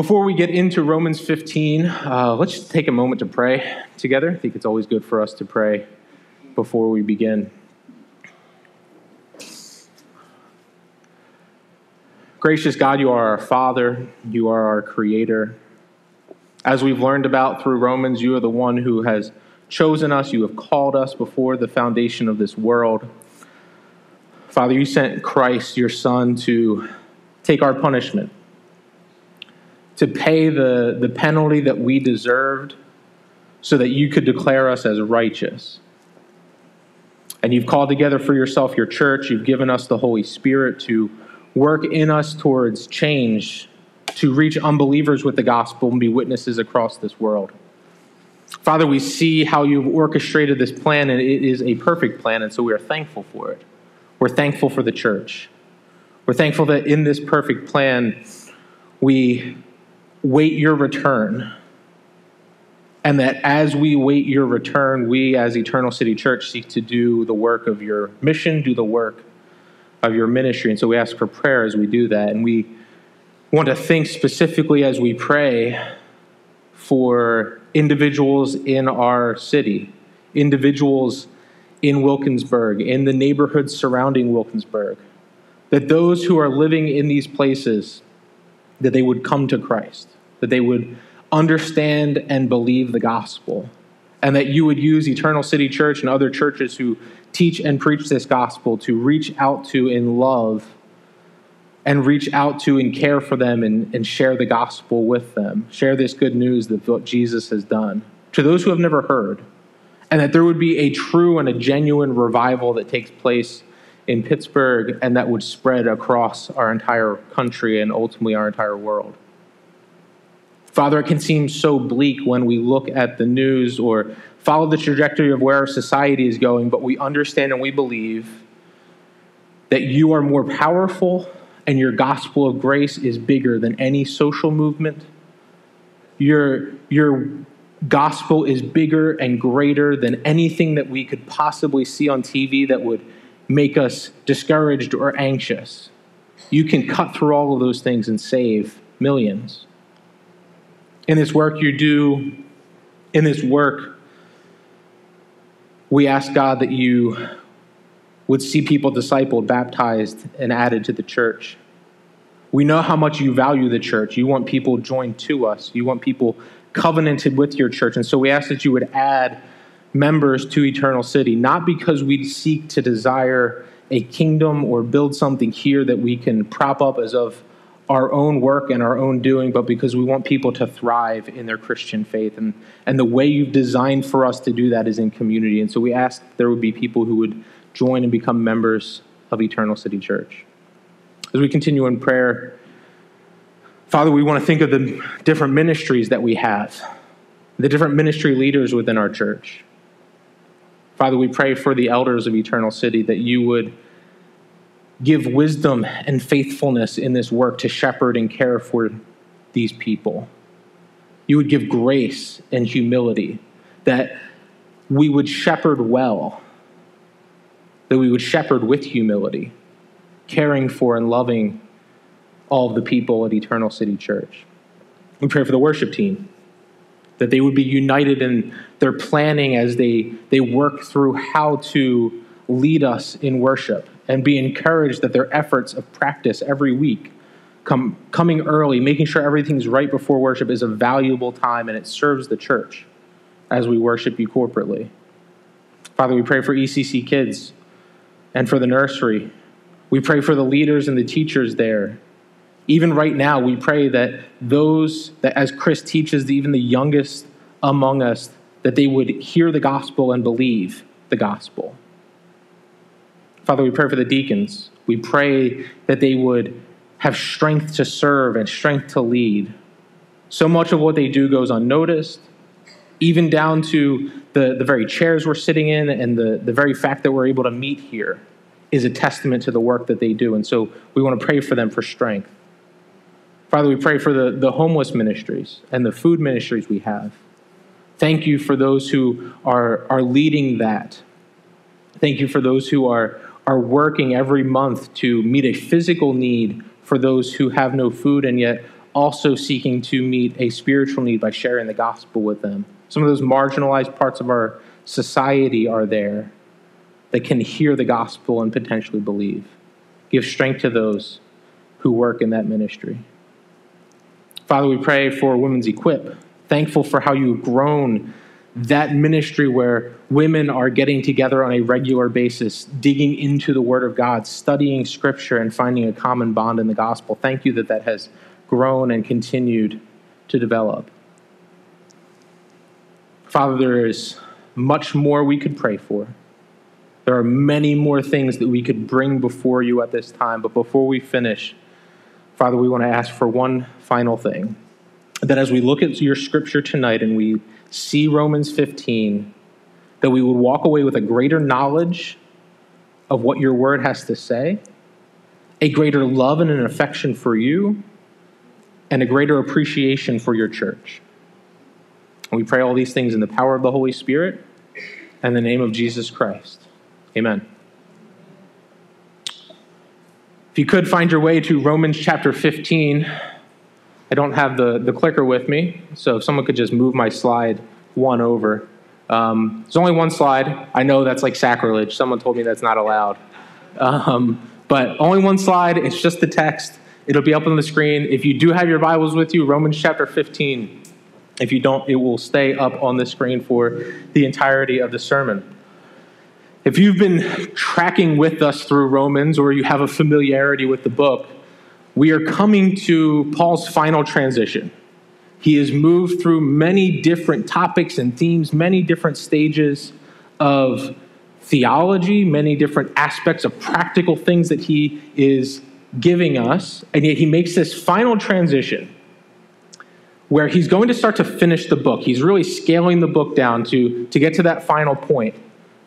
Before we get into Romans 15, uh, let's just take a moment to pray together. I think it's always good for us to pray before we begin. Gracious God, you are our Father, you are our Creator. As we've learned about through Romans, you are the one who has chosen us, you have called us before the foundation of this world. Father, you sent Christ, your Son, to take our punishment to pay the, the penalty that we deserved so that you could declare us as righteous. And you've called together for yourself your church. You've given us the Holy Spirit to work in us towards change, to reach unbelievers with the gospel and be witnesses across this world. Father, we see how you've orchestrated this plan, and it is a perfect plan, and so we are thankful for it. We're thankful for the church. We're thankful that in this perfect plan, we wait your return. And that as we wait your return, we as Eternal City Church seek to do the work of your mission, do the work of your ministry. And so we ask for prayer as we do that. And we want to think specifically as we pray for individuals in our city, individuals in Wilkinsburg, in the neighborhoods surrounding Wilkinsburg, that those who are living in these places that they would come to Christ, that they would understand and believe the gospel, and that you would use Eternal City Church and other churches who teach and preach this gospel to reach out to in love and reach out to and care for them and, and share the gospel with them, share this good news that what Jesus has done to those who have never heard, and that there would be a true and a genuine revival that takes place in Pittsburgh and that would spread across our entire country and ultimately our entire world. Father, it can seem so bleak when we look at the news or follow the trajectory of where our society is going, but we understand and we believe that you are more powerful and your gospel of grace is bigger than any social movement. Your, your gospel is bigger and greater than anything that we could possibly see on TV that would make us discouraged or anxious. You can cut through all of those things and save millions. In this work you do, in this work, we ask God that you would see people discipled, baptized, and added to the church. We know how much you value the church. You want people joined to us. You want people covenanted with your church. And so we ask that you would add members to Eternal City, not because we seek to desire a kingdom or build something here that we can prop up as of our own work and our own doing, but because we want people to thrive in their Christian faith. And, and the way you've designed for us to do that is in community. And so we ask there would be people who would join and become members of Eternal City Church. As we continue in prayer, Father, we want to think of the different ministries that we have, the different ministry leaders within our church. Father, we pray for the elders of Eternal City that you would give wisdom and faithfulness in this work to shepherd and care for these people. You would give grace and humility, that we would shepherd well, that we would shepherd with humility, caring for and loving all of the people at Eternal City Church. We pray for the worship team that they would be united in their planning as they, they work through how to lead us in worship and be encouraged that their efforts of practice every week come, coming early making sure everything's right before worship is a valuable time and it serves the church as we worship you corporately. Father we pray for ecc kids and for the nursery. We pray for the leaders and the teachers there even right now, we pray that those that, as Chris teaches, even the youngest among us, that they would hear the gospel and believe the gospel. Father, we pray for the deacons. We pray that they would have strength to serve and strength to lead. So much of what they do goes unnoticed, even down to the, the very chairs we're sitting in and the, the very fact that we're able to meet here is a testament to the work that they do. And so we want to pray for them for strength. Father, we pray for the, the homeless ministries and the food ministries we have. Thank you for those who are, are leading that. Thank you for those who are, are working every month to meet a physical need for those who have no food and yet also seeking to meet a spiritual need by sharing the gospel with them. Some of those marginalized parts of our society are there that can hear the gospel and potentially believe. Give strength to those who work in that ministry. Father, we pray for Women's Equip. Thankful for how you've grown that ministry where women are getting together on a regular basis, digging into the Word of God, studying Scripture, and finding a common bond in the gospel. Thank you that that has grown and continued to develop. Father, there is much more we could pray for. There are many more things that we could bring before you at this time, but before we finish, Father, we want to ask for one final thing. That as we look at your scripture tonight and we see Romans 15, that we would walk away with a greater knowledge of what your word has to say, a greater love and an affection for you, and a greater appreciation for your church. And we pray all these things in the power of the Holy Spirit and the name of Jesus Christ. Amen. If you could find your way to Romans chapter 15, I don't have the, the clicker with me, so if someone could just move my slide one over. Um, there's only one slide. I know that's like sacrilege. Someone told me that's not allowed. Um, but only one slide. It's just the text. It'll be up on the screen. If you do have your Bibles with you, Romans chapter 15. If you don't, it will stay up on the screen for the entirety of the sermon. If you've been tracking with us through Romans or you have a familiarity with the book, we are coming to Paul's final transition. He has moved through many different topics and themes, many different stages of theology, many different aspects of practical things that he is giving us, and yet he makes this final transition where he's going to start to finish the book. He's really scaling the book down to, to get to that final point.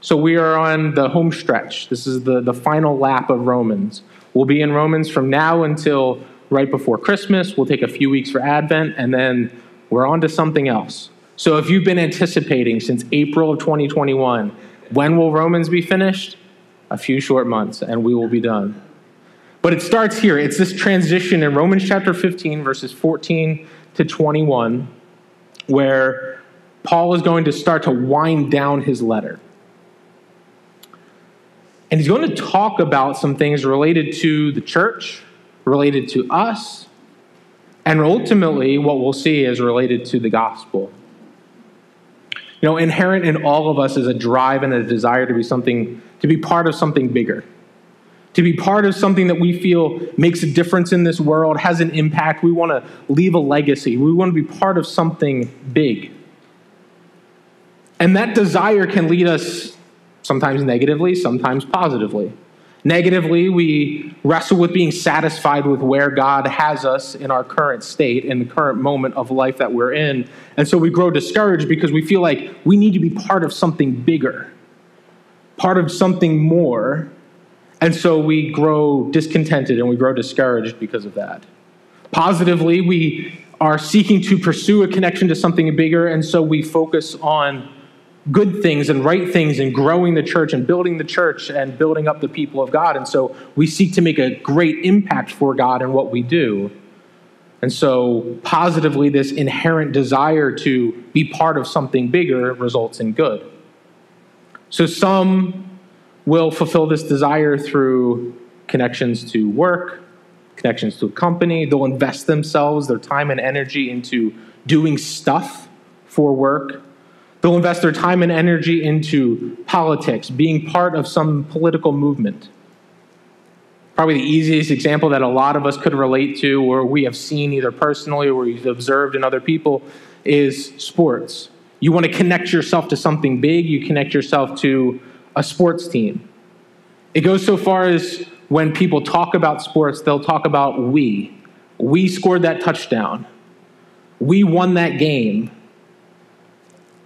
So we are on the home stretch. This is the, the final lap of Romans. We'll be in Romans from now until right before Christmas. We'll take a few weeks for Advent, and then we're on to something else. So if you've been anticipating since April of 2021, when will Romans be finished? A few short months, and we will be done. But it starts here. It's this transition in Romans chapter 15, verses 14 to 21, where Paul is going to start to wind down his letter. And he's going to talk about some things related to the church, related to us, and ultimately, what we'll see is related to the gospel. You know, inherent in all of us is a drive and a desire to be something, to be part of something bigger to be part of something that we feel makes a difference in this world, has an impact. We want to leave a legacy. We want to be part of something big. And that desire can lead us sometimes negatively, sometimes positively. Negatively, we wrestle with being satisfied with where God has us in our current state, in the current moment of life that we're in. And so we grow discouraged because we feel like we need to be part of something bigger, part of something more and so we grow discontented and we grow discouraged because of that. Positively, we are seeking to pursue a connection to something bigger, and so we focus on good things and right things and growing the church and building the church and building up the people of God. And so we seek to make a great impact for God in what we do. And so, positively, this inherent desire to be part of something bigger results in good. So, some will fulfill this desire through connections to work, connections to a company. They'll invest themselves, their time and energy into doing stuff for work. They'll invest their time and energy into politics, being part of some political movement. Probably the easiest example that a lot of us could relate to, or we have seen either personally or we've observed in other people, is sports. You want to connect yourself to something big, you connect yourself to a sports team. It goes so far as when people talk about sports, they'll talk about we. We scored that touchdown. We won that game.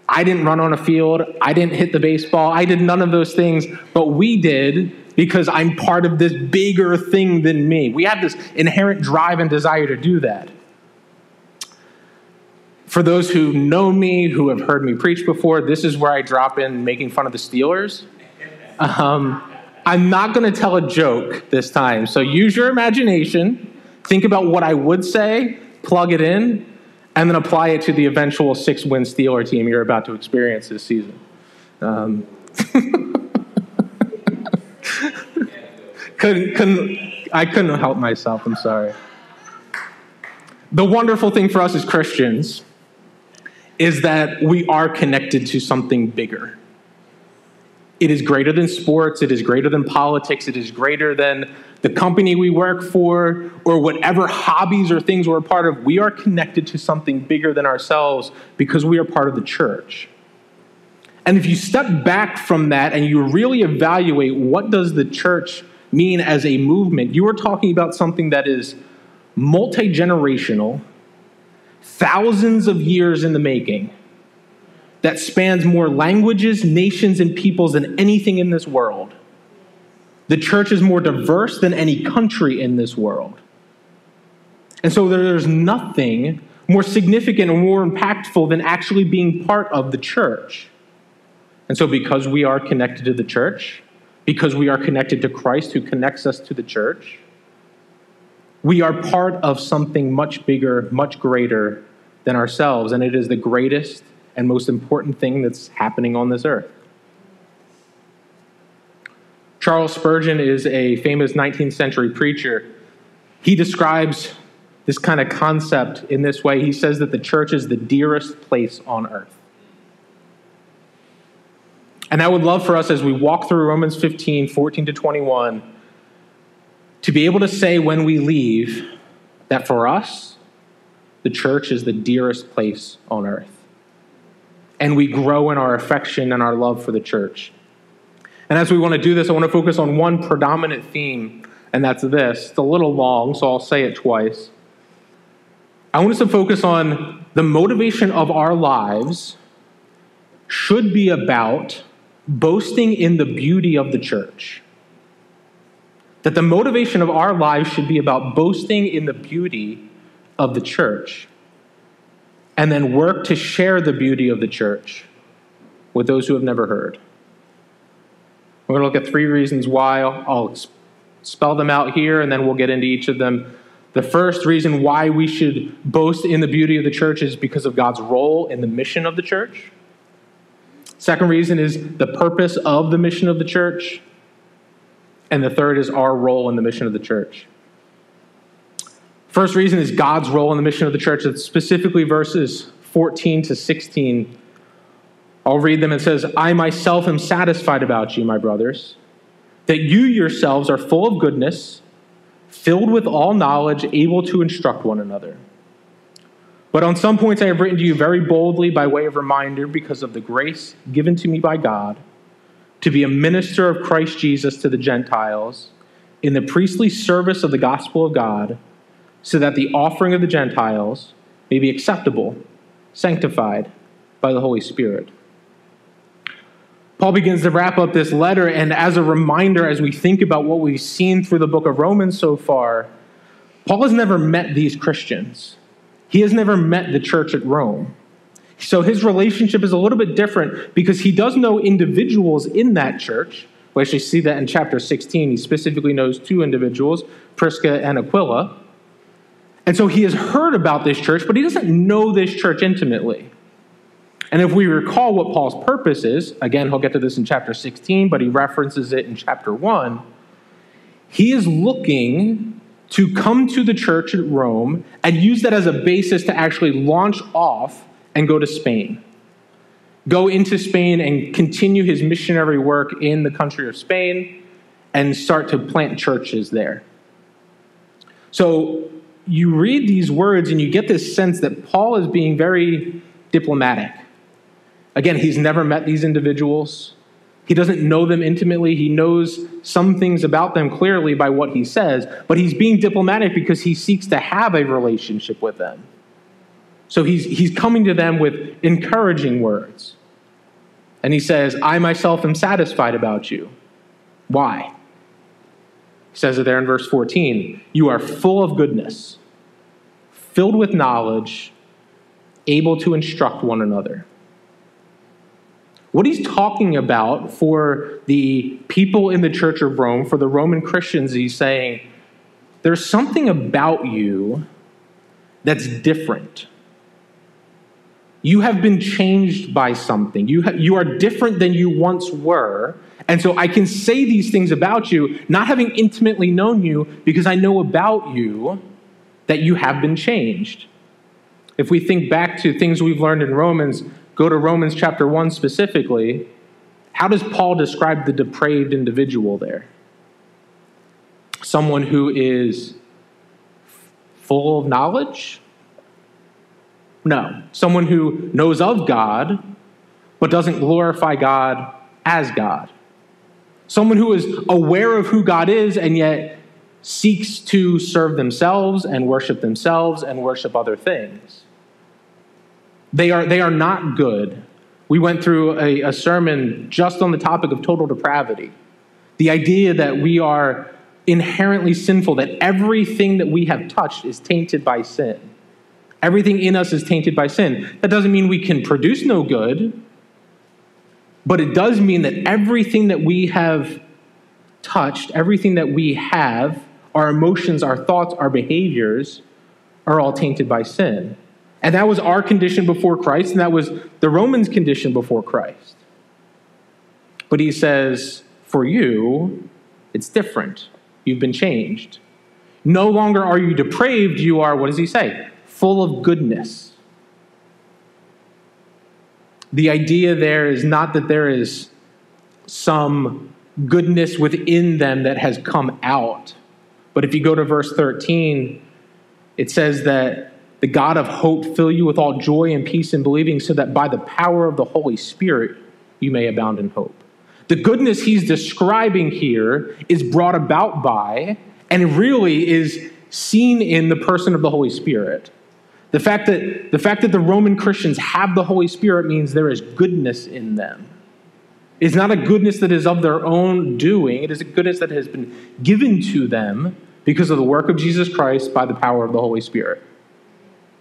I didn't run on a field. I didn't hit the baseball. I did none of those things, but we did because I'm part of this bigger thing than me. We have this inherent drive and desire to do that. For those who know me, who have heard me preach before, this is where I drop in making fun of the Steelers um, I'm not going to tell a joke this time. So use your imagination. Think about what I would say. plug it in, and then apply it to the eventual six win Steeler team you're about to experience this season. Um, couldn't, couldn't, I couldn't help myself, I'm sorry. The wonderful thing for us as Christians is that we are connected to something bigger. It is greater than sports, it is greater than politics, it is greater than the company we work for, or whatever hobbies or things we're a part of. We are connected to something bigger than ourselves because we are part of the church. And if you step back from that and you really evaluate what does the church mean as a movement, you are talking about something that is multi-generational, thousands of years in the making, that spans more languages, nations, and peoples than anything in this world. The church is more diverse than any country in this world. And so there's nothing more significant or more impactful than actually being part of the church. And so, because we are connected to the church, because we are connected to Christ who connects us to the church, we are part of something much bigger, much greater than ourselves. And it is the greatest and most important thing that's happening on this earth. Charles Spurgeon is a famous 19th century preacher. He describes this kind of concept in this way. He says that the church is the dearest place on earth. And I would love for us as we walk through Romans 15, 14 to 21, to be able to say when we leave that for us, the church is the dearest place on earth. And we grow in our affection and our love for the church. And as we want to do this, I want to focus on one predominant theme, and that's this. It's a little long, so I'll say it twice. I want us to focus on the motivation of our lives should be about boasting in the beauty of the church. That the motivation of our lives should be about boasting in the beauty of the church. And then work to share the beauty of the church with those who have never heard. We're going to look at three reasons why. I'll spell them out here and then we'll get into each of them. The first reason why we should boast in the beauty of the church is because of God's role in the mission of the church. Second reason is the purpose of the mission of the church. And the third is our role in the mission of the church. First reason is God's role in the mission of the church. It's specifically verses 14 to 16 I'll read them. It says, I myself am satisfied about you, my brothers, that you yourselves are full of goodness, filled with all knowledge, able to instruct one another. But on some points I have written to you very boldly by way of reminder because of the grace given to me by God to be a minister of Christ Jesus to the Gentiles in the priestly service of the gospel of God, so that the offering of the Gentiles may be acceptable, sanctified by the Holy Spirit. Paul begins to wrap up this letter, and as a reminder, as we think about what we've seen through the book of Romans so far, Paul has never met these Christians. He has never met the church at Rome. So his relationship is a little bit different because he does know individuals in that church. We actually see that in chapter 16. He specifically knows two individuals, Prisca and Aquila. And so he has heard about this church, but he doesn't know this church intimately. And if we recall what Paul's purpose is, again, he'll get to this in chapter 16, but he references it in chapter 1. He is looking to come to the church at Rome and use that as a basis to actually launch off and go to Spain. Go into Spain and continue his missionary work in the country of Spain and start to plant churches there. So you read these words and you get this sense that Paul is being very diplomatic. Again, he's never met these individuals. He doesn't know them intimately. He knows some things about them clearly by what he says, but he's being diplomatic because he seeks to have a relationship with them. So he's, he's coming to them with encouraging words. And he says, I myself am satisfied about you. Why? He says it there in verse 14 You are full of goodness, filled with knowledge, able to instruct one another. What he's talking about for the people in the Church of Rome, for the Roman Christians, he's saying, there's something about you that's different. You have been changed by something. You, ha- you are different than you once were. And so I can say these things about you, not having intimately known you, because I know about you that you have been changed. If we think back to things we've learned in Romans, go to Romans chapter 1 specifically, how does Paul describe the depraved individual there? Someone who is full of knowledge? No. Someone who knows of God, but doesn't glorify God as God. Someone who is aware of who God is and yet seeks to serve themselves and worship themselves and worship other things. They are, they are not good. We went through a, a sermon just on the topic of total depravity. The idea that we are inherently sinful, that everything that we have touched is tainted by sin. Everything in us is tainted by sin. That doesn't mean we can produce no good, but it does mean that everything that we have touched, everything that we have, our emotions, our thoughts, our behaviors, are all tainted by sin. And that was our condition before Christ, and that was the Romans' condition before Christ. But he says, for you, it's different. You've been changed. No longer are you depraved, you are, what does he say? Full of goodness. The idea there is not that there is some goodness within them that has come out. But if you go to verse 13, it says that the God of hope fill you with all joy and peace in believing, so that by the power of the Holy Spirit you may abound in hope. The goodness he's describing here is brought about by, and really is seen in the person of the Holy Spirit. The fact that the, fact that the Roman Christians have the Holy Spirit means there is goodness in them. It's not a goodness that is of their own doing, it is a goodness that has been given to them because of the work of Jesus Christ by the power of the Holy Spirit.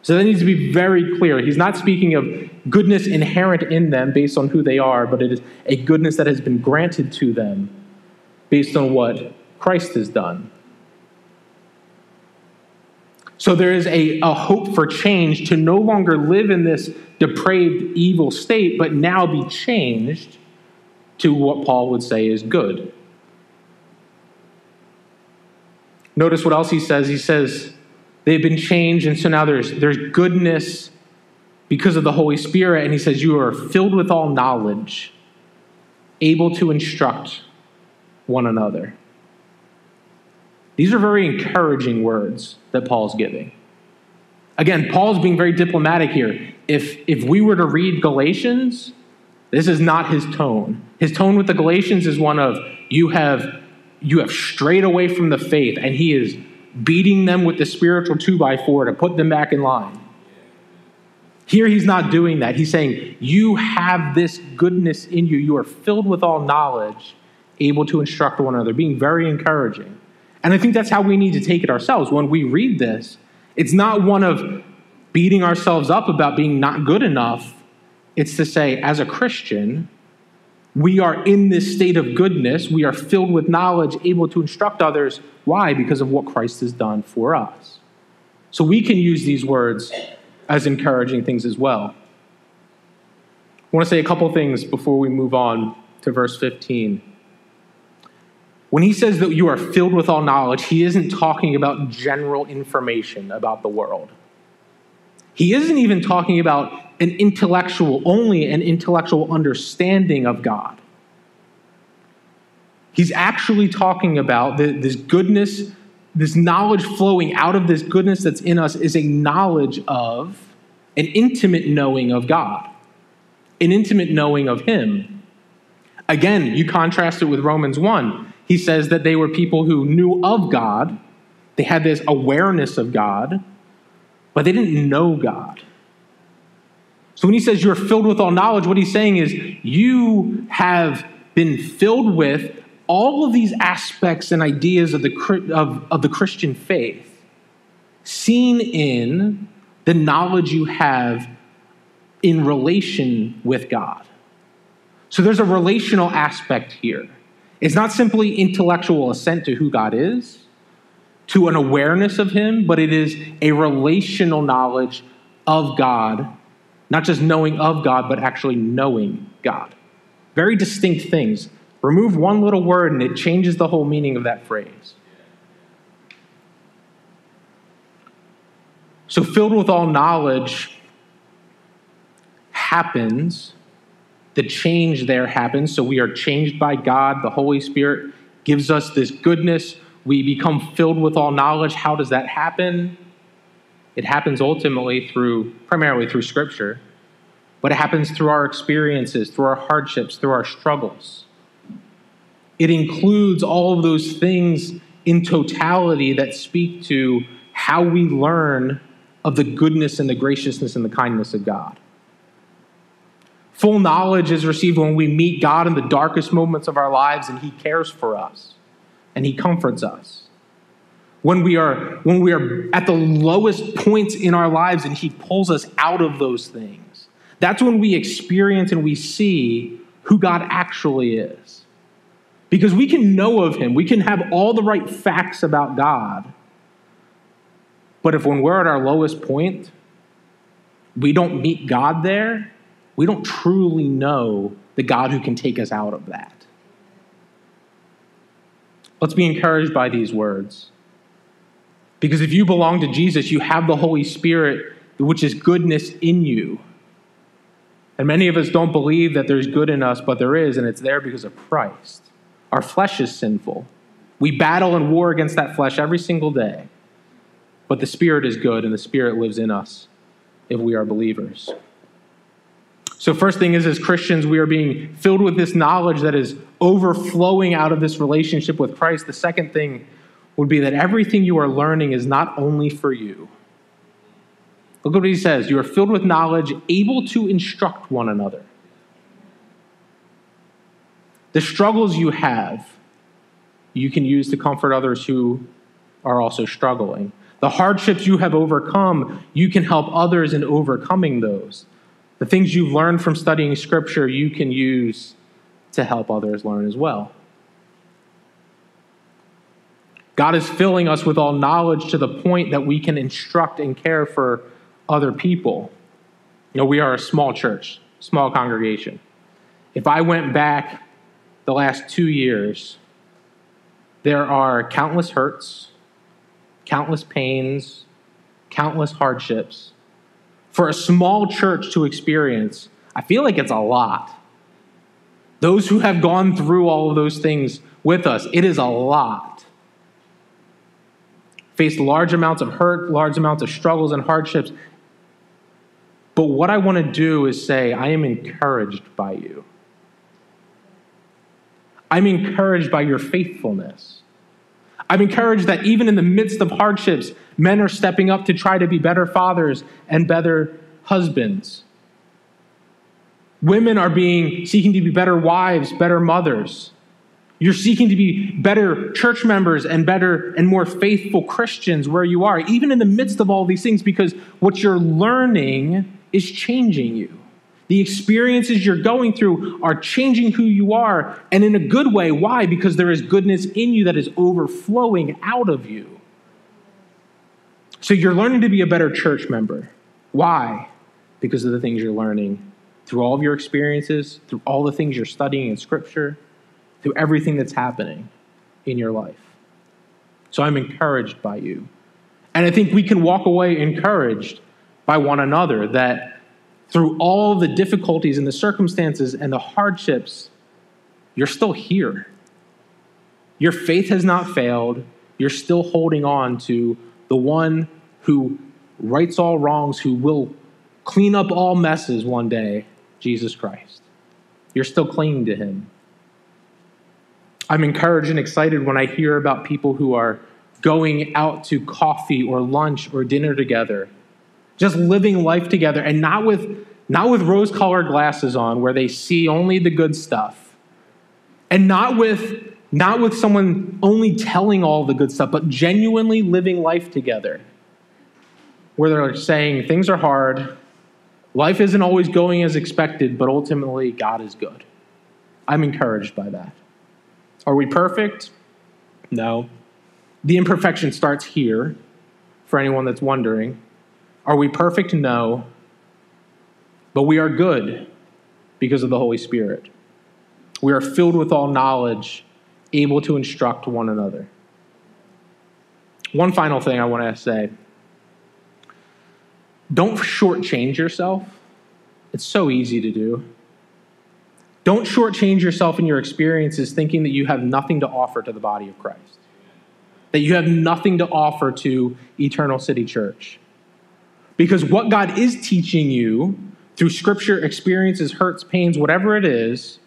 So that needs to be very clear. He's not speaking of goodness inherent in them based on who they are, but it is a goodness that has been granted to them based on what Christ has done. So there is a, a hope for change to no longer live in this depraved, evil state, but now be changed to what Paul would say is good. Notice what else he says. He says, They've been changed, and so now there's, there's goodness because of the Holy Spirit. And he says, You are filled with all knowledge, able to instruct one another. These are very encouraging words that Paul's giving. Again, Paul's being very diplomatic here. If, if we were to read Galatians, this is not his tone. His tone with the Galatians is one of, you have, you have strayed away from the faith, and he is beating them with the spiritual two by four to put them back in line. Here, he's not doing that. He's saying, You have this goodness in you. You are filled with all knowledge, able to instruct one another, being very encouraging. And I think that's how we need to take it ourselves. When we read this, it's not one of beating ourselves up about being not good enough. It's to say, as a Christian, we are in this state of goodness. We are filled with knowledge, able to instruct others. Why? Because of what Christ has done for us. So we can use these words as encouraging things as well. I want to say a couple things before we move on to verse 15. When he says that you are filled with all knowledge, he isn't talking about general information about the world. He isn't even talking about an intellectual, only an intellectual understanding of God. He's actually talking about the, this goodness, this knowledge flowing out of this goodness that's in us is a knowledge of, an intimate knowing of God, an intimate knowing of Him. Again, you contrast it with Romans 1. He says that they were people who knew of God, they had this awareness of God, but they didn't know God. So when he says you're filled with all knowledge, what he's saying is you have been filled with all of these aspects and ideas of the, of, of the Christian faith, seen in the knowledge you have in relation with God. So there's a relational aspect here. It's not simply intellectual assent to who God is, to an awareness of Him, but it is a relational knowledge of God, not just knowing of God, but actually knowing God. Very distinct things. Remove one little word and it changes the whole meaning of that phrase. So, filled with all knowledge happens. The change there happens. So, we are changed by God. The Holy Spirit gives us this goodness. We become filled with all knowledge. How does that happen? It happens ultimately through, primarily through Scripture, but it happens through our experiences, through our hardships, through our struggles. It includes all of those things in totality that speak to how we learn of the goodness and the graciousness and the kindness of God. Full knowledge is received when we meet God in the darkest moments of our lives and He cares for us and He comforts us. When we are, when we are at the lowest points in our lives and He pulls us out of those things, that's when we experience and we see who God actually is. Because we can know of Him, we can have all the right facts about God but if when we're at our lowest point, we don't meet God there, we don't truly know the God who can take us out of that. Let's be encouraged by these words. Because if you belong to Jesus, you have the Holy Spirit, which is goodness in you. And many of us don't believe that there's good in us, but there is, and it's there because of Christ. Our flesh is sinful. We battle and war against that flesh every single day. But the Spirit is good, and the Spirit lives in us if we are believers. So, first thing is, as Christians, we are being filled with this knowledge that is overflowing out of this relationship with Christ. The second thing would be that everything you are learning is not only for you. Look at what he says you are filled with knowledge, able to instruct one another. The struggles you have, you can use to comfort others who are also struggling. The hardships you have overcome, you can help others in overcoming those. The things you've learned from studying Scripture, you can use to help others learn as well. God is filling us with all knowledge to the point that we can instruct and care for other people. You know, we are a small church, small congregation. If I went back the last two years, there are countless hurts, countless pains, countless hardships. For a small church to experience, I feel like it's a lot. Those who have gone through all of those things with us, it is a lot. Faced large amounts of hurt, large amounts of struggles and hardships. But what I want to do is say, I am encouraged by you. I'm encouraged by your faithfulness. I'm encouraged that even in the midst of hardships, men are stepping up to try to be better fathers and better husbands. Women are being seeking to be better wives, better mothers. You're seeking to be better church members and better and more faithful Christians where you are, even in the midst of all these things, because what you're learning is changing you. The experiences you're going through are changing who you are, and in a good way. Why? Because there is goodness in you that is overflowing out of you. So you're learning to be a better church member. Why? Because of the things you're learning through all of your experiences, through all the things you're studying in Scripture, through everything that's happening in your life. So I'm encouraged by you. And I think we can walk away encouraged by one another that through all the difficulties and the circumstances and the hardships, you're still here. Your faith has not failed. You're still holding on to the one who rights all wrongs, who will clean up all messes one day, Jesus Christ. You're still clinging to him. I'm encouraged and excited when I hear about people who are going out to coffee or lunch or dinner together just living life together and not with not with rose-colored glasses on where they see only the good stuff. And not with not with someone only telling all the good stuff but genuinely living life together. Where they're saying things are hard life isn't always going as expected but ultimately god is good. I'm encouraged by that. Are we perfect? No. The imperfection starts here, for anyone that's wondering. Are we perfect? No. But we are good because of the Holy Spirit. We are filled with all knowledge, able to instruct one another. One final thing I want to say don't shortchange yourself. It's so easy to do. Don't shortchange yourself in your experiences thinking that you have nothing to offer to the body of Christ, that you have nothing to offer to Eternal City Church. Because what God is teaching you through scripture, experiences, hurts, pains, whatever it is,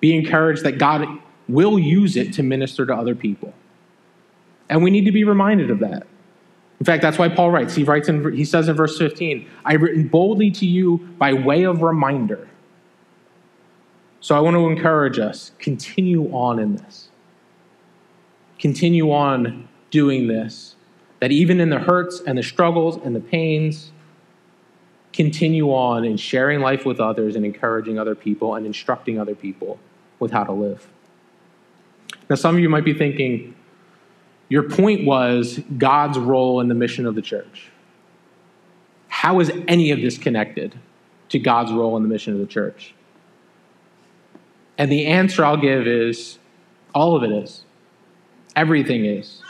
be encouraged that God will use it to minister to other people. And we need to be reminded of that. In fact, that's why Paul writes. He writes in, he says in verse 15, I've written boldly to you by way of reminder. So I want to encourage us, continue on in this. Continue on doing this. That even in the hurts and the struggles and the pains, continue on in sharing life with others and encouraging other people and instructing other people with how to live. Now, some of you might be thinking, your point was God's role in the mission of the church. How is any of this connected to God's role in the mission of the church? And the answer I'll give is all of it is. Everything is.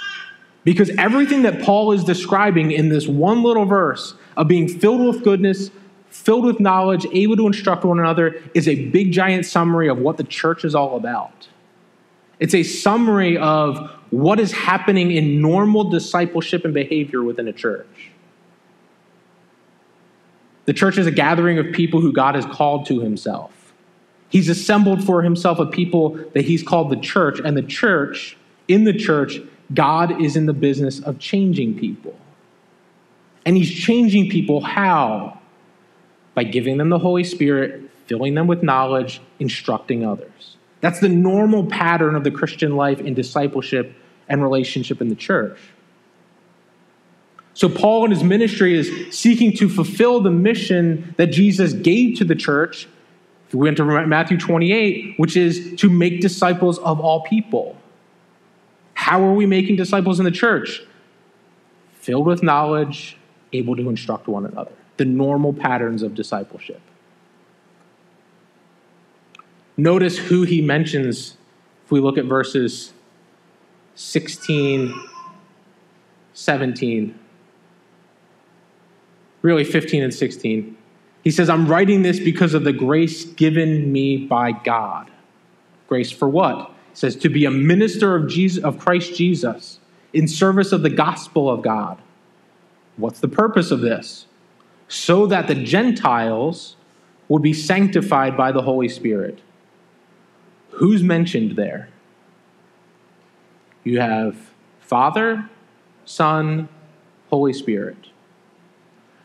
Because everything that Paul is describing in this one little verse of being filled with goodness, filled with knowledge, able to instruct one another, is a big giant summary of what the church is all about. It's a summary of what is happening in normal discipleship and behavior within a church. The church is a gathering of people who God has called to himself. He's assembled for himself a people that he's called the church, and the church, in the church, God is in the business of changing people. And He's changing people how? By giving them the Holy Spirit, filling them with knowledge, instructing others. That's the normal pattern of the Christian life in discipleship and relationship in the church. So, Paul in his ministry is seeking to fulfill the mission that Jesus gave to the church. If we went to Matthew 28, which is to make disciples of all people. How are we making disciples in the church? Filled with knowledge, able to instruct one another. The normal patterns of discipleship. Notice who he mentions if we look at verses 16, 17, really 15 and 16. He says, I'm writing this because of the grace given me by God. Grace for what? Says to be a minister of Jesus of Christ Jesus in service of the gospel of God. What's the purpose of this? So that the Gentiles would be sanctified by the Holy Spirit. Who's mentioned there? You have Father, Son, Holy Spirit.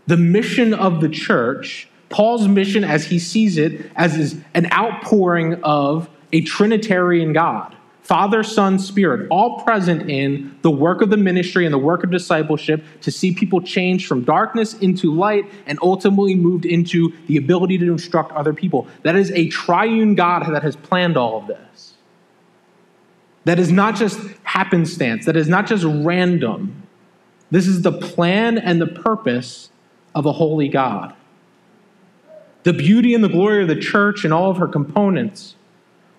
The mission of the church, Paul's mission as he sees it, as is an outpouring of a Trinitarian God Father, Son, Spirit, all present in the work of the ministry and the work of discipleship to see people change from darkness into light and ultimately moved into the ability to instruct other people. That is a triune God that has planned all of this. That is not just happenstance, that is not just random. This is the plan and the purpose of a holy God. The beauty and the glory of the church and all of her components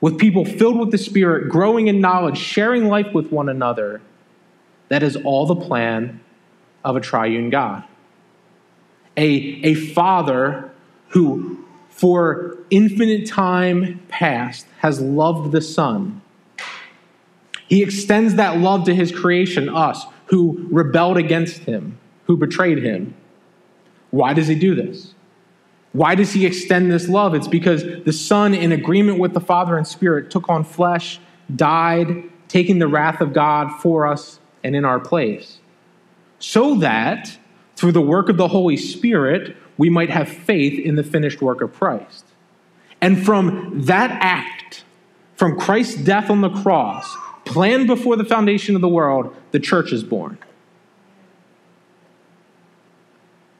with people filled with the Spirit, growing in knowledge, sharing life with one another. That is all the plan of a triune God. A, a father who, for infinite time past, has loved the Son. He extends that love to his creation, us, who rebelled against him, who betrayed him. Why does he do this? Why does he extend this love? It's because the Son, in agreement with the Father and Spirit, took on flesh, died, taking the wrath of God for us and in our place, so that through the work of the Holy Spirit, we might have faith in the finished work of Christ. And from that act, from Christ's death on the cross, planned before the foundation of the world, the church is born.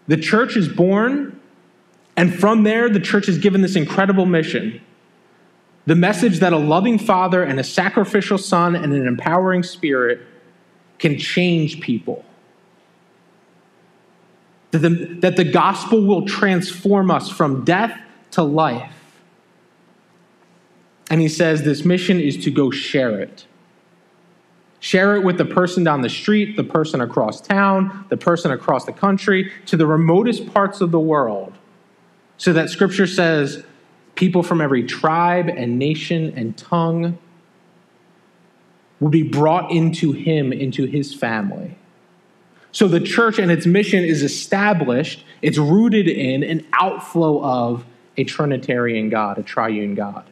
The church is born and from there, the church is given this incredible mission the message that a loving father and a sacrificial son and an empowering spirit can change people. That the, that the gospel will transform us from death to life. And he says this mission is to go share it. Share it with the person down the street, the person across town, the person across the country, to the remotest parts of the world. So that scripture says people from every tribe and nation and tongue will be brought into him, into his family. So the church and its mission is established, it's rooted in an outflow of a Trinitarian God, a triune God.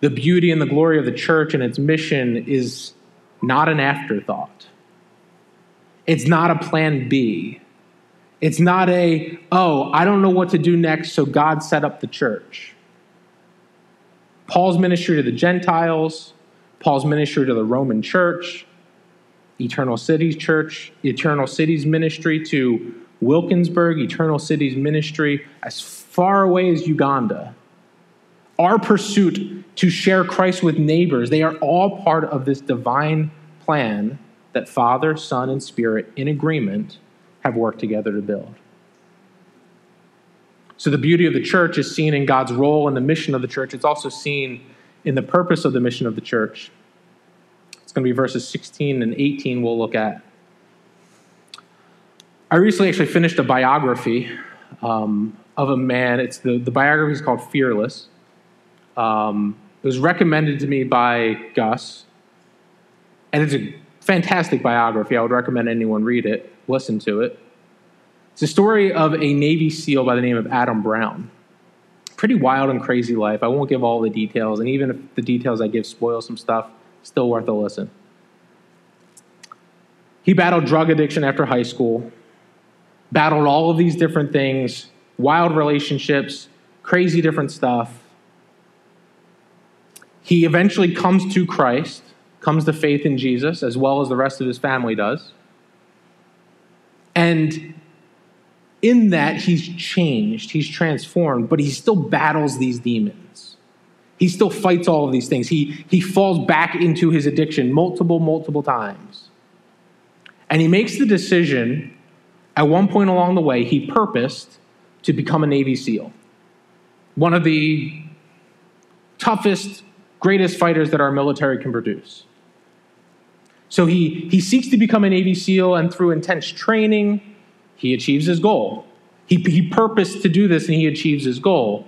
The beauty and the glory of the church and its mission is not an afterthought. It's not a plan B. It's not a, oh, I don't know what to do next, so God set up the church. Paul's ministry to the Gentiles, Paul's ministry to the Roman church, Eternal Cities Church, Eternal Cities Ministry to Wilkinsburg, Eternal Cities Ministry, as far away as Uganda. Our pursuit to share Christ with neighbors, they are all part of this divine plan that Father, Son, and Spirit, in agreement, have worked together to build. So the beauty of the church is seen in God's role in the mission of the church. It's also seen in the purpose of the mission of the church. It's going to be verses 16 and 18 we'll look at. I recently actually finished a biography um, of a man. It's the, the biography is called Fearless. Um, it was recommended to me by Gus, and it's a fantastic biography. I would recommend anyone read it, listen to it. It's a story of a Navy SEAL by the name of Adam Brown. Pretty wild and crazy life. I won't give all the details, and even if the details I give spoil some stuff, still worth a listen. He battled drug addiction after high school, battled all of these different things, wild relationships, crazy different stuff. He eventually comes to Christ, comes to faith in Jesus, as well as the rest of his family does. And in that, he's changed, he's transformed, but he still battles these demons. He still fights all of these things. He, he falls back into his addiction multiple, multiple times. And he makes the decision at one point along the way, he purposed to become a Navy SEAL. One of the toughest greatest fighters that our military can produce. So he, he seeks to become a Navy SEAL, and through intense training, he achieves his goal. He, he purposed to do this, and he achieves his goal.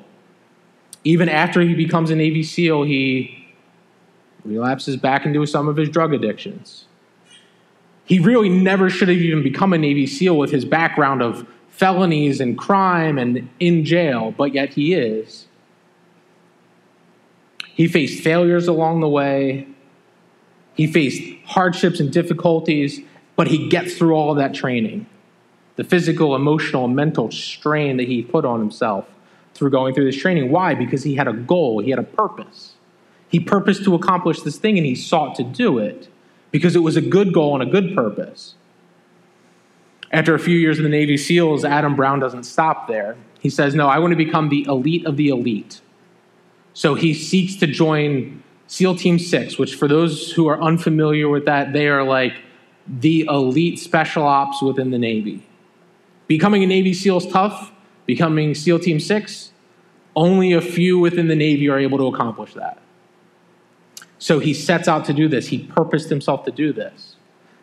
Even after he becomes a Navy SEAL, he relapses back into some of his drug addictions. He really never should have even become a Navy SEAL with his background of felonies and crime and in jail, but yet he is. He faced failures along the way. He faced hardships and difficulties, but he gets through all of that training. The physical, emotional, and mental strain that he put on himself through going through this training. Why? Because he had a goal, he had a purpose. He purposed to accomplish this thing and he sought to do it because it was a good goal and a good purpose. After a few years in the Navy SEALs, Adam Brown doesn't stop there. He says, No, I want to become the elite of the elite. So he seeks to join SEAL Team 6, which, for those who are unfamiliar with that, they are like the elite special ops within the Navy. Becoming a Navy SEAL is tough. Becoming SEAL Team 6, only a few within the Navy are able to accomplish that. So he sets out to do this. He purposed himself to do this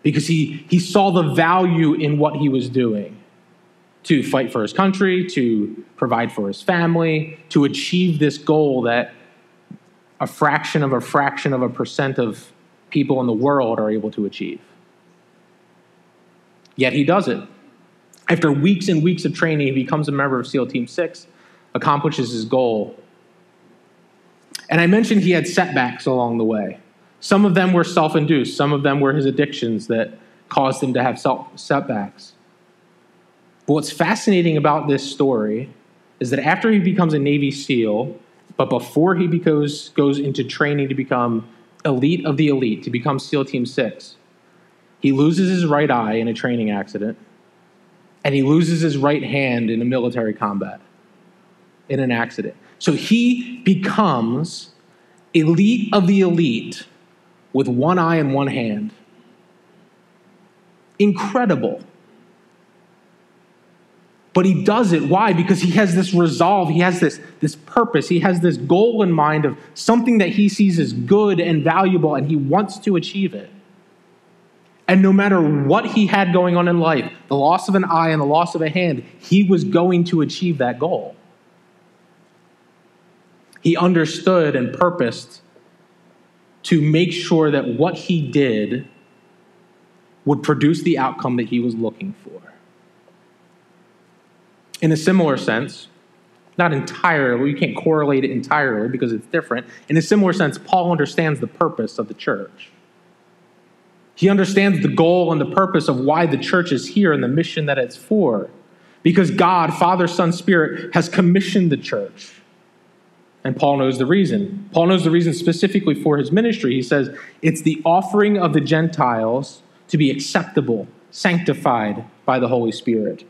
because he, he saw the value in what he was doing to fight for his country, to provide for his family, to achieve this goal that a fraction of a fraction of a percent of people in the world are able to achieve. Yet he does it. After weeks and weeks of training, he becomes a member of SEAL Team 6, accomplishes his goal. And I mentioned he had setbacks along the way. Some of them were self induced, some of them were his addictions that caused him to have setbacks. But what's fascinating about this story is that after he becomes a Navy SEAL, but before he goes, goes into training to become elite of the elite, to become SEAL Team 6, he loses his right eye in a training accident, and he loses his right hand in a military combat in an accident. So he becomes elite of the elite with one eye and one hand. Incredible. But he does it. Why? Because he has this resolve, he has this, this purpose, he has this goal in mind of something that he sees as good and valuable, and he wants to achieve it. And no matter what he had going on in life, the loss of an eye and the loss of a hand, he was going to achieve that goal. He understood and purposed to make sure that what he did would produce the outcome that he was looking for. In a similar sense, not entirely, you can't correlate it entirely because it's different. In a similar sense, Paul understands the purpose of the church. He understands the goal and the purpose of why the church is here and the mission that it's for. Because God, Father, Son, Spirit, has commissioned the church. And Paul knows the reason. Paul knows the reason specifically for his ministry. He says, it's the offering of the Gentiles to be acceptable, sanctified by the Holy Spirit.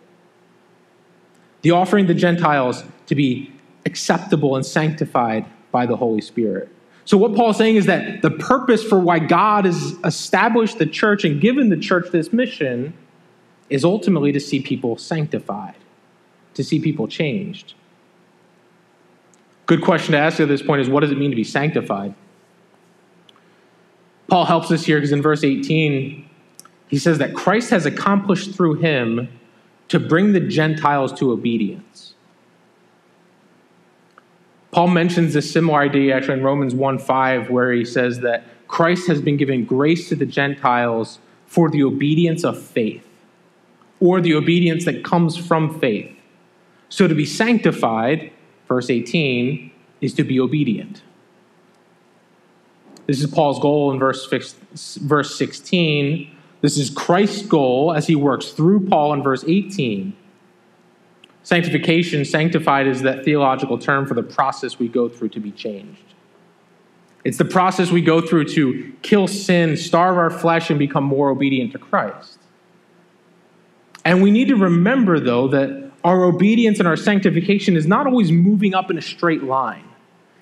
The offering the Gentiles to be acceptable and sanctified by the Holy Spirit. So, what Paul's saying is that the purpose for why God has established the church and given the church this mission is ultimately to see people sanctified, to see people changed. Good question to ask at this point is what does it mean to be sanctified? Paul helps us here because in verse 18, he says that Christ has accomplished through him to bring the Gentiles to obedience. Paul mentions this similar idea actually in Romans 1 5, where he says that Christ has been given grace to the Gentiles for the obedience of faith, or the obedience that comes from faith. So to be sanctified, verse 18, is to be obedient. This is Paul's goal in verse, verse 16. This is Christ's goal as he works through Paul in verse 18. Sanctification, sanctified is that theological term for the process we go through to be changed. It's the process we go through to kill sin, starve our flesh, and become more obedient to Christ. And we need to remember, though, that our obedience and our sanctification is not always moving up in a straight line.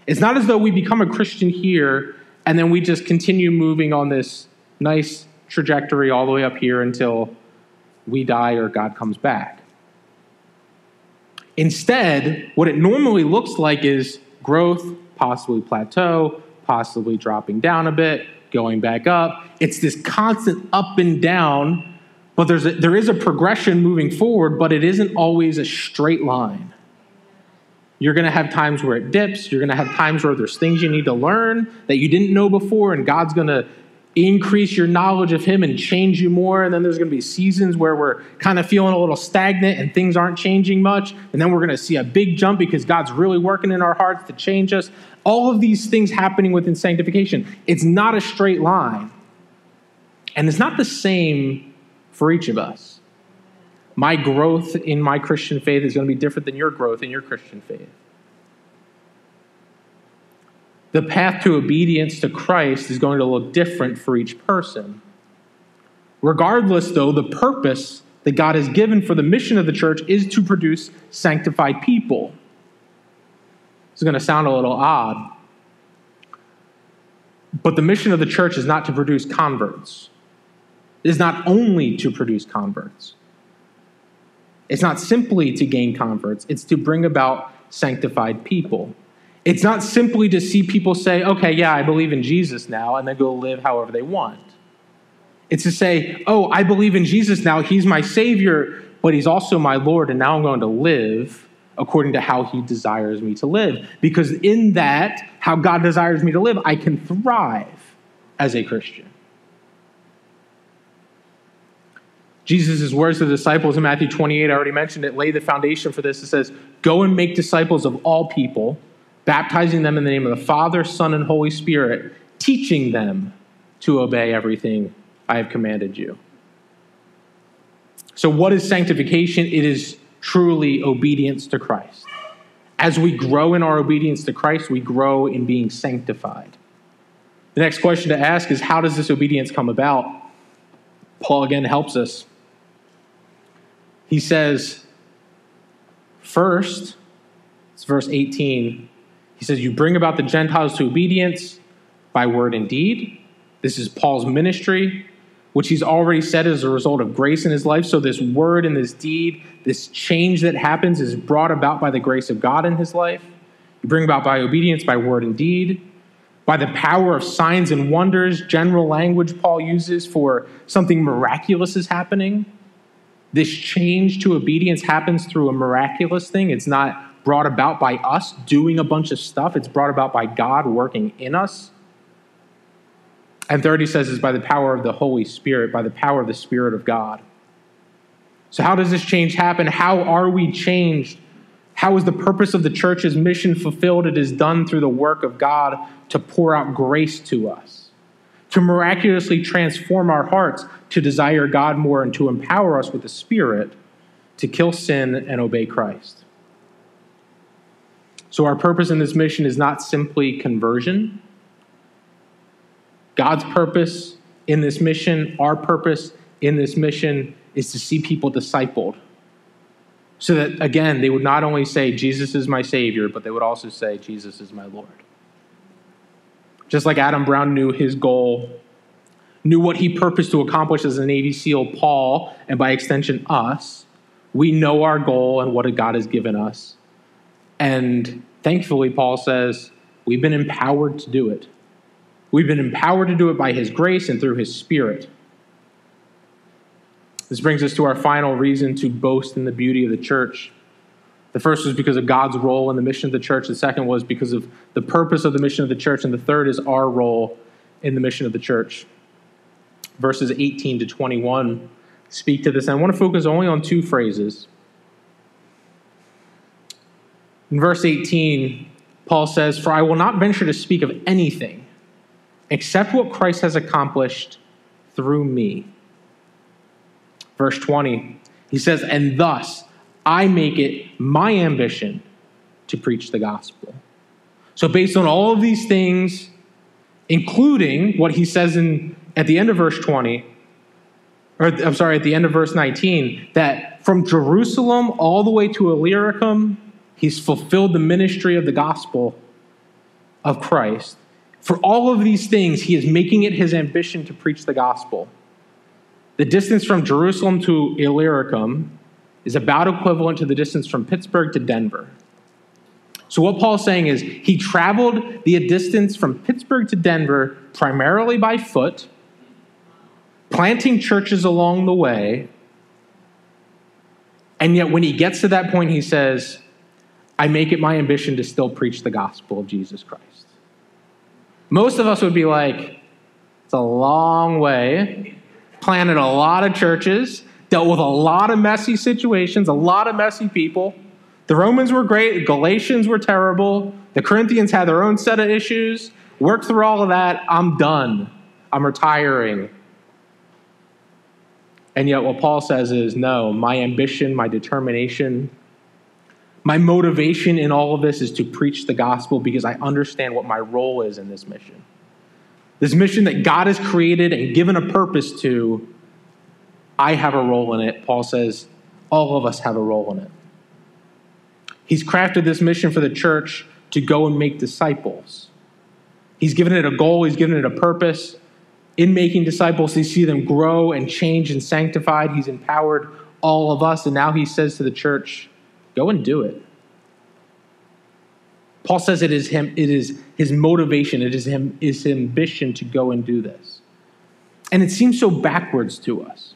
It's not as though we become a Christian here and then we just continue moving on this nice trajectory all the way up here until we die or God comes back. Instead, what it normally looks like is growth, possibly plateau, possibly dropping down a bit, going back up. It's this constant up and down, but there's a, there is a progression moving forward, but it isn't always a straight line. You're going to have times where it dips. You're going to have times where there's things you need to learn that you didn't know before, and God's going to increase your knowledge of Him and change you more. And then there's going to be seasons where we're kind of feeling a little stagnant and things aren't changing much. And then we're going to see a big jump because God's really working in our hearts to change us. All of these things happening within sanctification. It's not a straight line. And it's not the same for each of us. My growth in my Christian faith is going to be different than your growth in your Christian faith. The path to obedience to Christ is going to look different for each person. Regardless, though, the purpose that God has given for the mission of the church is to produce sanctified people. It's going to sound a little odd, but the mission of the church is not to produce converts. It is not only to produce converts. It's not simply to gain converts, it's to bring about sanctified people. It's not simply to see people say, okay, yeah, I believe in Jesus now, and then go live however they want. It's to say, oh, I believe in Jesus now. He's my Savior, but He's also my Lord, and now I'm going to live according to how He desires me to live. Because in that, how God desires me to live, I can thrive as a Christian. Jesus' words to the disciples in Matthew 28, I already mentioned it, lay the foundation for this. It says, Go and make disciples of all people baptizing them in the name of the Father, Son, and Holy Spirit, teaching them to obey everything I have commanded you. So, what is sanctification? It is truly obedience to Christ. As we grow in our obedience to Christ, we grow in being sanctified. The next question to ask is how does this obedience come about? Paul again helps us. He says, first, it's verse 18 he says, You bring about the Gentiles to obedience by word and deed. This is Paul's ministry, which he's already said is a result of grace in his life. So, this word and this deed, this change that happens, is brought about by the grace of God in his life. You bring about by obedience, by word and deed, by the power of signs and wonders, general language Paul uses for something miraculous is happening. This change to obedience happens through a miraculous thing. It's not brought about by us doing a bunch of stuff, it's brought about by God working in us. And third, he says, is by the power of the Holy Spirit, by the power of the Spirit of God. So, how does this change happen? How are we changed? How is the purpose of the church's mission fulfilled? It is done through the work of God to pour out grace to us, to miraculously transform our hearts to desire God more and to empower us with the Spirit to kill sin and obey Christ. So, our purpose in this mission is not simply conversion God's purpose in this mission, our purpose in this mission, is to see people discipled. So that, again, they would not only say, Jesus is my Savior, but they would also say, Jesus is my Lord. Just like Adam Brown knew his goal, knew what he purposed to accomplish as a Navy SEAL, Paul, and by extension, us, we know our goal and what God has given us. And thankfully, Paul says, we've been empowered to do it. We've been empowered to do it by His grace and through His Spirit. This brings us to our final reason to boast in the beauty of the church. The first was because of God's role in the mission of the church. The second was because of the purpose of the mission of the church. And the third is our role in the mission of the church. Verses 18 to 21 speak to this. And I want to focus only on two phrases. In verse 18, Paul says, For I will not venture to speak of anything except what Christ has accomplished through me. Verse 20, he says, And thus I make it my ambition to preach the gospel. So, based on all of these things, including what he says in, at the end of verse 20, or I'm sorry, at the end of verse 19, that from Jerusalem all the way to Illyricum, he's fulfilled the ministry of the gospel of Christ. For all of these things, he is making it his ambition to preach the gospel. The distance from Jerusalem to Illyricum is about equivalent to the distance from Pittsburgh to Denver. So, what Paul's saying is he traveled the distance from Pittsburgh to Denver primarily by foot, planting churches along the way. And yet, when he gets to that point, he says, I make it my ambition to still preach the gospel of Jesus Christ. Most of us would be like, it's a long way, planted a lot of churches, dealt with a lot of messy situations, a lot of messy people. The Romans were great, the Galatians were terrible, the Corinthians had their own set of issues. Worked through all of that, I'm done. I'm retiring. And yet, what Paul says is no, my ambition, my determination, my motivation in all of this is to preach the gospel because I understand what my role is in this mission. This mission that God has created and given a purpose to, I have a role in it. Paul says all of us have a role in it. He's crafted this mission for the church to go and make disciples. He's given it a goal, he's given it a purpose. In making disciples, he see them grow and change and sanctified. He's empowered all of us. And now he says to the church, Go and do it. Paul says it is him, it is his motivation, it is him, his ambition to go and do this. And it seems so backwards to us.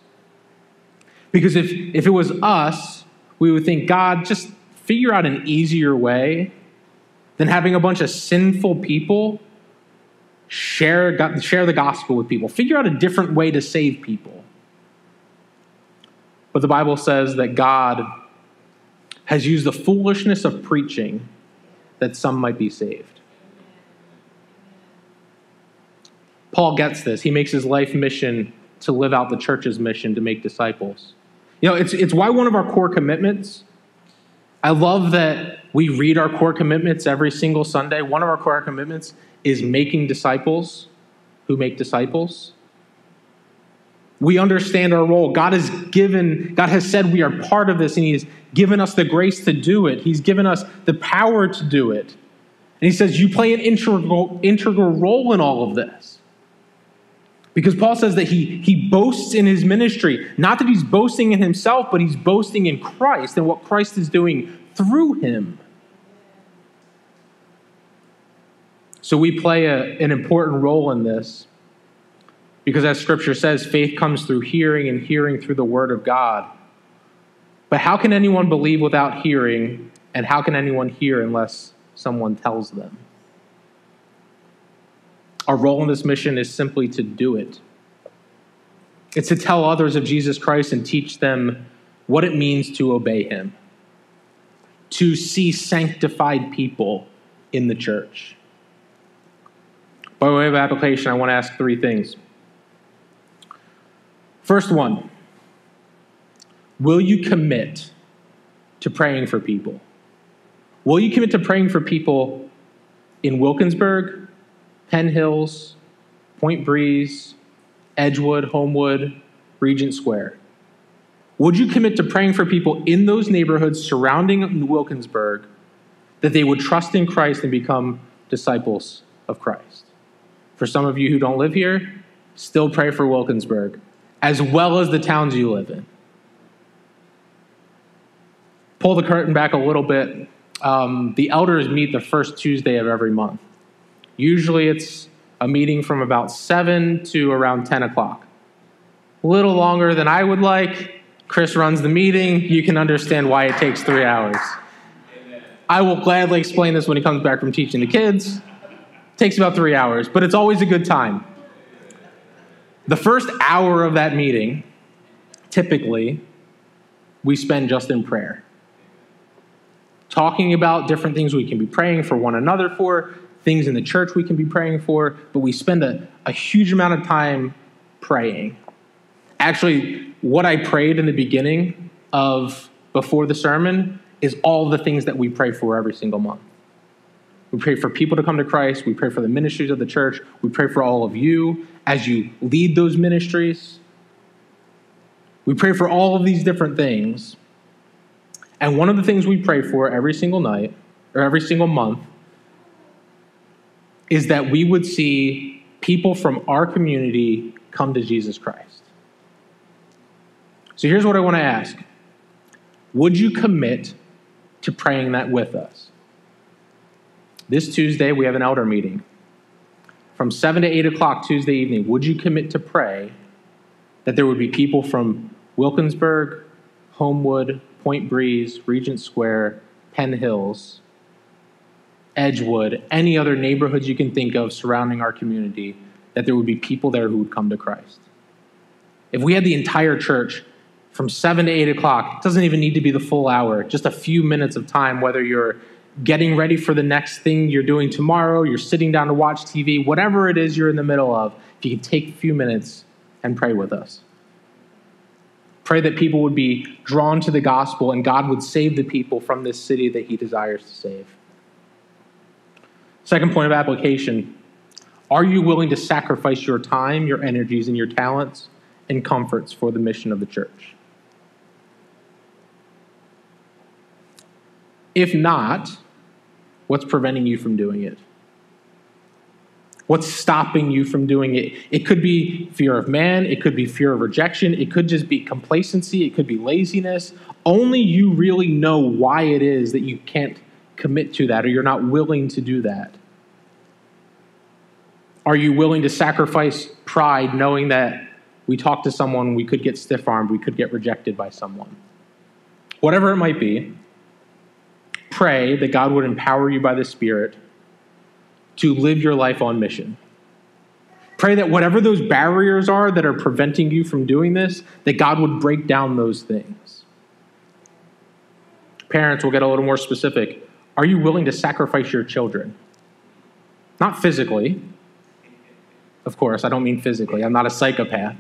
Because if, if it was us, we would think, God, just figure out an easier way than having a bunch of sinful people share, share the gospel with people. Figure out a different way to save people. But the Bible says that God has used the foolishness of preaching that some might be saved. Paul gets this. He makes his life mission to live out the church's mission to make disciples. You know, it's, it's why one of our core commitments, I love that we read our core commitments every single Sunday. One of our core commitments is making disciples who make disciples. We understand our role. God has given, God has said we are part of this, and He has given us the grace to do it. He's given us the power to do it. And He says, You play an integral, integral role in all of this. Because Paul says that he, he boasts in his ministry. Not that he's boasting in himself, but he's boasting in Christ and what Christ is doing through him. So we play a, an important role in this because, as scripture says, faith comes through hearing and hearing through the word of God. But how can anyone believe without hearing? And how can anyone hear unless someone tells them? Our role in this mission is simply to do it. It's to tell others of Jesus Christ and teach them what it means to obey him, to see sanctified people in the church. By way of application, I want to ask three things. First one Will you commit to praying for people? Will you commit to praying for people in Wilkinsburg, Penn Hills, Point Breeze, Edgewood, Homewood, Regent Square? Would you commit to praying for people in those neighborhoods surrounding Wilkinsburg that they would trust in Christ and become disciples of Christ? For some of you who don't live here, still pray for Wilkinsburg as well as the towns you live in. Pull the curtain back a little bit. Um, the elders meet the first Tuesday of every month. Usually it's a meeting from about 7 to around 10 o'clock. A little longer than I would like. Chris runs the meeting. You can understand why it takes three hours. I will gladly explain this when he comes back from teaching the kids. It takes about three hours, but it's always a good time. The first hour of that meeting, typically, we spend just in prayer. Talking about different things we can be praying for one another for, things in the church we can be praying for, but we spend a, a huge amount of time praying. Actually, what I prayed in the beginning of before the sermon is all the things that we pray for every single month. We pray for people to come to Christ. We pray for the ministries of the church. We pray for all of you as you lead those ministries. We pray for all of these different things. And one of the things we pray for every single night or every single month is that we would see people from our community come to Jesus Christ. So here's what I want to ask Would you commit to praying that with us? This Tuesday, we have an elder meeting. From 7 to 8 o'clock Tuesday evening, would you commit to pray that there would be people from Wilkinsburg, Homewood, Point Breeze, Regent Square, Penn Hills, Edgewood, any other neighborhoods you can think of surrounding our community, that there would be people there who would come to Christ? If we had the entire church from 7 to 8 o'clock, it doesn't even need to be the full hour, just a few minutes of time, whether you're getting ready for the next thing you're doing tomorrow, you're sitting down to watch TV, whatever it is you're in the middle of, if you could take a few minutes and pray with us. Pray that people would be drawn to the gospel and God would save the people from this city that he desires to save. Second point of application Are you willing to sacrifice your time, your energies, and your talents and comforts for the mission of the church? If not, What's preventing you from doing it? What's stopping you from doing it? It could be fear of man, it could be fear of rejection, it could just be complacency, it could be laziness. Only you really know why it is that you can't commit to that or you're not willing to do that. Are you willing to sacrifice pride knowing that we talk to someone, we could get stiff armed, we could get rejected by someone? Whatever it might be, pray that God would empower you by the Spirit to live your life on mission. Pray that whatever those barriers are that are preventing you from doing this, that God would break down those things. Parents will get a little more specific. Are you willing to sacrifice your children? Not physically. Of course, I don't mean physically. I'm not a psychopath.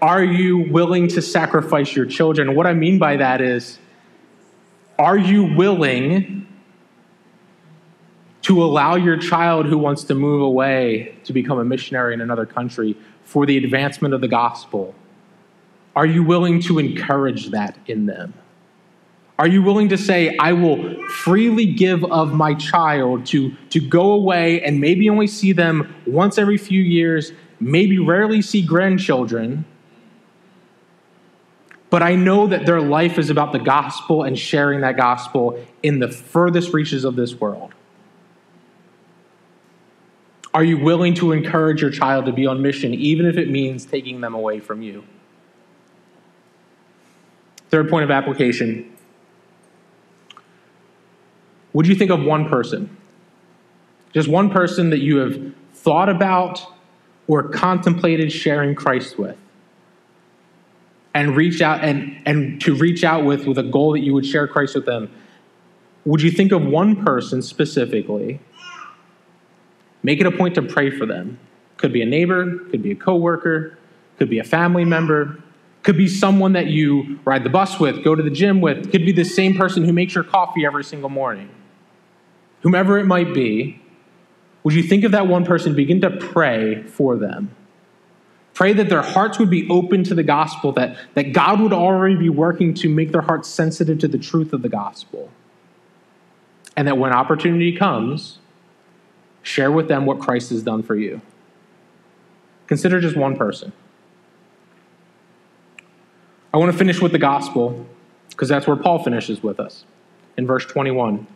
Are you willing to sacrifice your children? What I mean by that is, are you willing to allow your child who wants to move away to become a missionary in another country for the advancement of the gospel? Are you willing to encourage that in them? Are you willing to say, I will freely give of my child to, to go away and maybe only see them once every few years, maybe rarely see grandchildren, but I know that their life is about the gospel and sharing that gospel in the furthest reaches of this world. Are you willing to encourage your child to be on mission, even if it means taking them away from you? Third point of application Would you think of one person? Just one person that you have thought about or contemplated sharing Christ with? And reach out and, and to reach out with with a goal that you would share Christ with them. Would you think of one person specifically Make it a point to pray for them. Could be a neighbor, could be a coworker, could be a family member, could be someone that you ride the bus with, go to the gym with, could be the same person who makes your coffee every single morning. Whomever it might be, would you think of that one person, begin to pray for them? Pray that their hearts would be open to the gospel, that, that God would already be working to make their hearts sensitive to the truth of the gospel. And that when opportunity comes, Share with them what Christ has done for you. Consider just one person. I want to finish with the gospel because that's where Paul finishes with us in verse 21.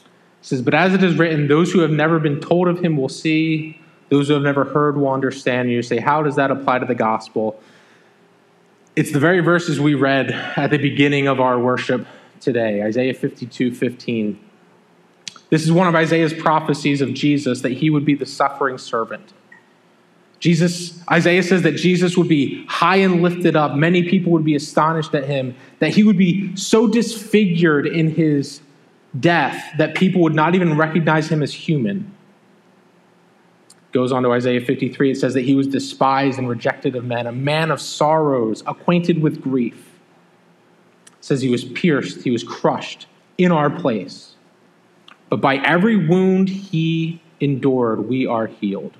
It says, But as it is written, those who have never been told of him will see, those who have never heard will understand. And you say, How does that apply to the gospel? It's the very verses we read at the beginning of our worship today Isaiah 52 15. This is one of Isaiah's prophecies of Jesus that he would be the suffering servant. Jesus, Isaiah says that Jesus would be high and lifted up. Many people would be astonished at him, that he would be so disfigured in his death that people would not even recognize him as human. Goes on to Isaiah 53, it says that he was despised and rejected of men, a man of sorrows, acquainted with grief. It says he was pierced, he was crushed in our place. But by every wound he endured, we are healed.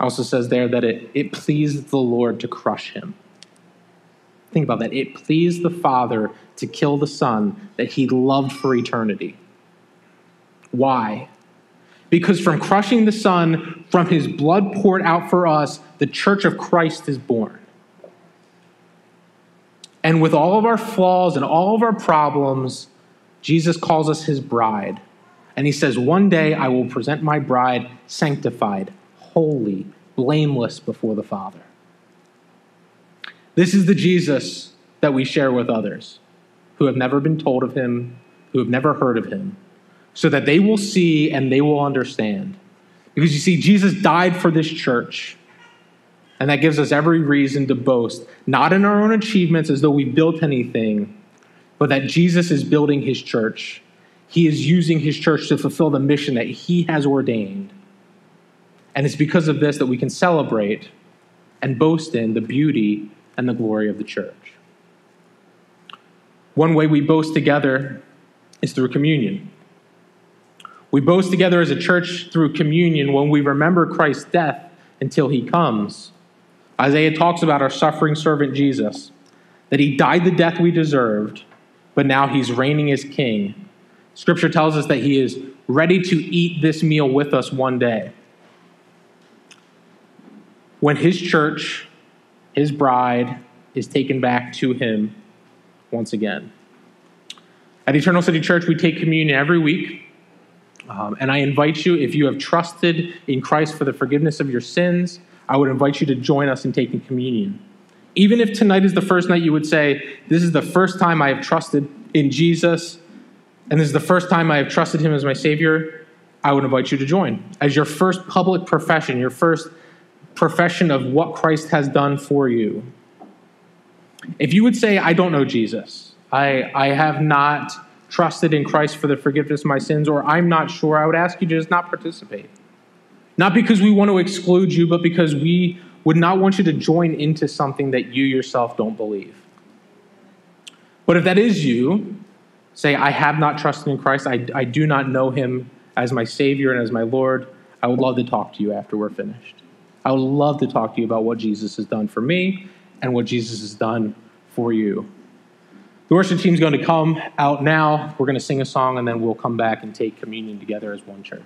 Also says there that it, it pleased the Lord to crush him. Think about that. It pleased the Father to kill the Son that he loved for eternity. Why? Because from crushing the Son, from his blood poured out for us, the church of Christ is born. And with all of our flaws and all of our problems, Jesus calls us his bride. And he says, One day I will present my bride sanctified, holy, blameless before the Father. This is the Jesus that we share with others who have never been told of him, who have never heard of him, so that they will see and they will understand. Because you see, Jesus died for this church. And that gives us every reason to boast, not in our own achievements as though we built anything, but that Jesus is building his church. He is using his church to fulfill the mission that he has ordained. And it's because of this that we can celebrate and boast in the beauty and the glory of the church. One way we boast together is through communion. We boast together as a church through communion when we remember Christ's death until he comes. Isaiah talks about our suffering servant Jesus, that he died the death we deserved but now he's reigning as king. Scripture tells us that he is ready to eat this meal with us one day. When his church, his bride, is taken back to him once again. At Eternal City Church, we take communion every week. Um, and I invite you, if you have trusted in Christ for the forgiveness of your sins, I would invite you to join us in taking communion. Even if tonight is the first night you would say, This is the first time I have trusted in Jesus, and this is the first time I have trusted him as my Savior, I would invite you to join. As your first public profession, your first profession of what Christ has done for you. If you would say, I don't know Jesus, I, I have not trusted in Christ for the forgiveness of my sins, or I'm not sure, I would ask you to just not participate. Not because we want to exclude you, but because we would not want you to join into something that you yourself don't believe. But if that is you, say, I have not trusted in Christ, I, I do not know him as my Savior and as my Lord, I would love to talk to you after we're finished. I would love to talk to you about what Jesus has done for me and what Jesus has done for you. The worship team's going to come out now. We're going to sing a song, and then we'll come back and take communion together as one church.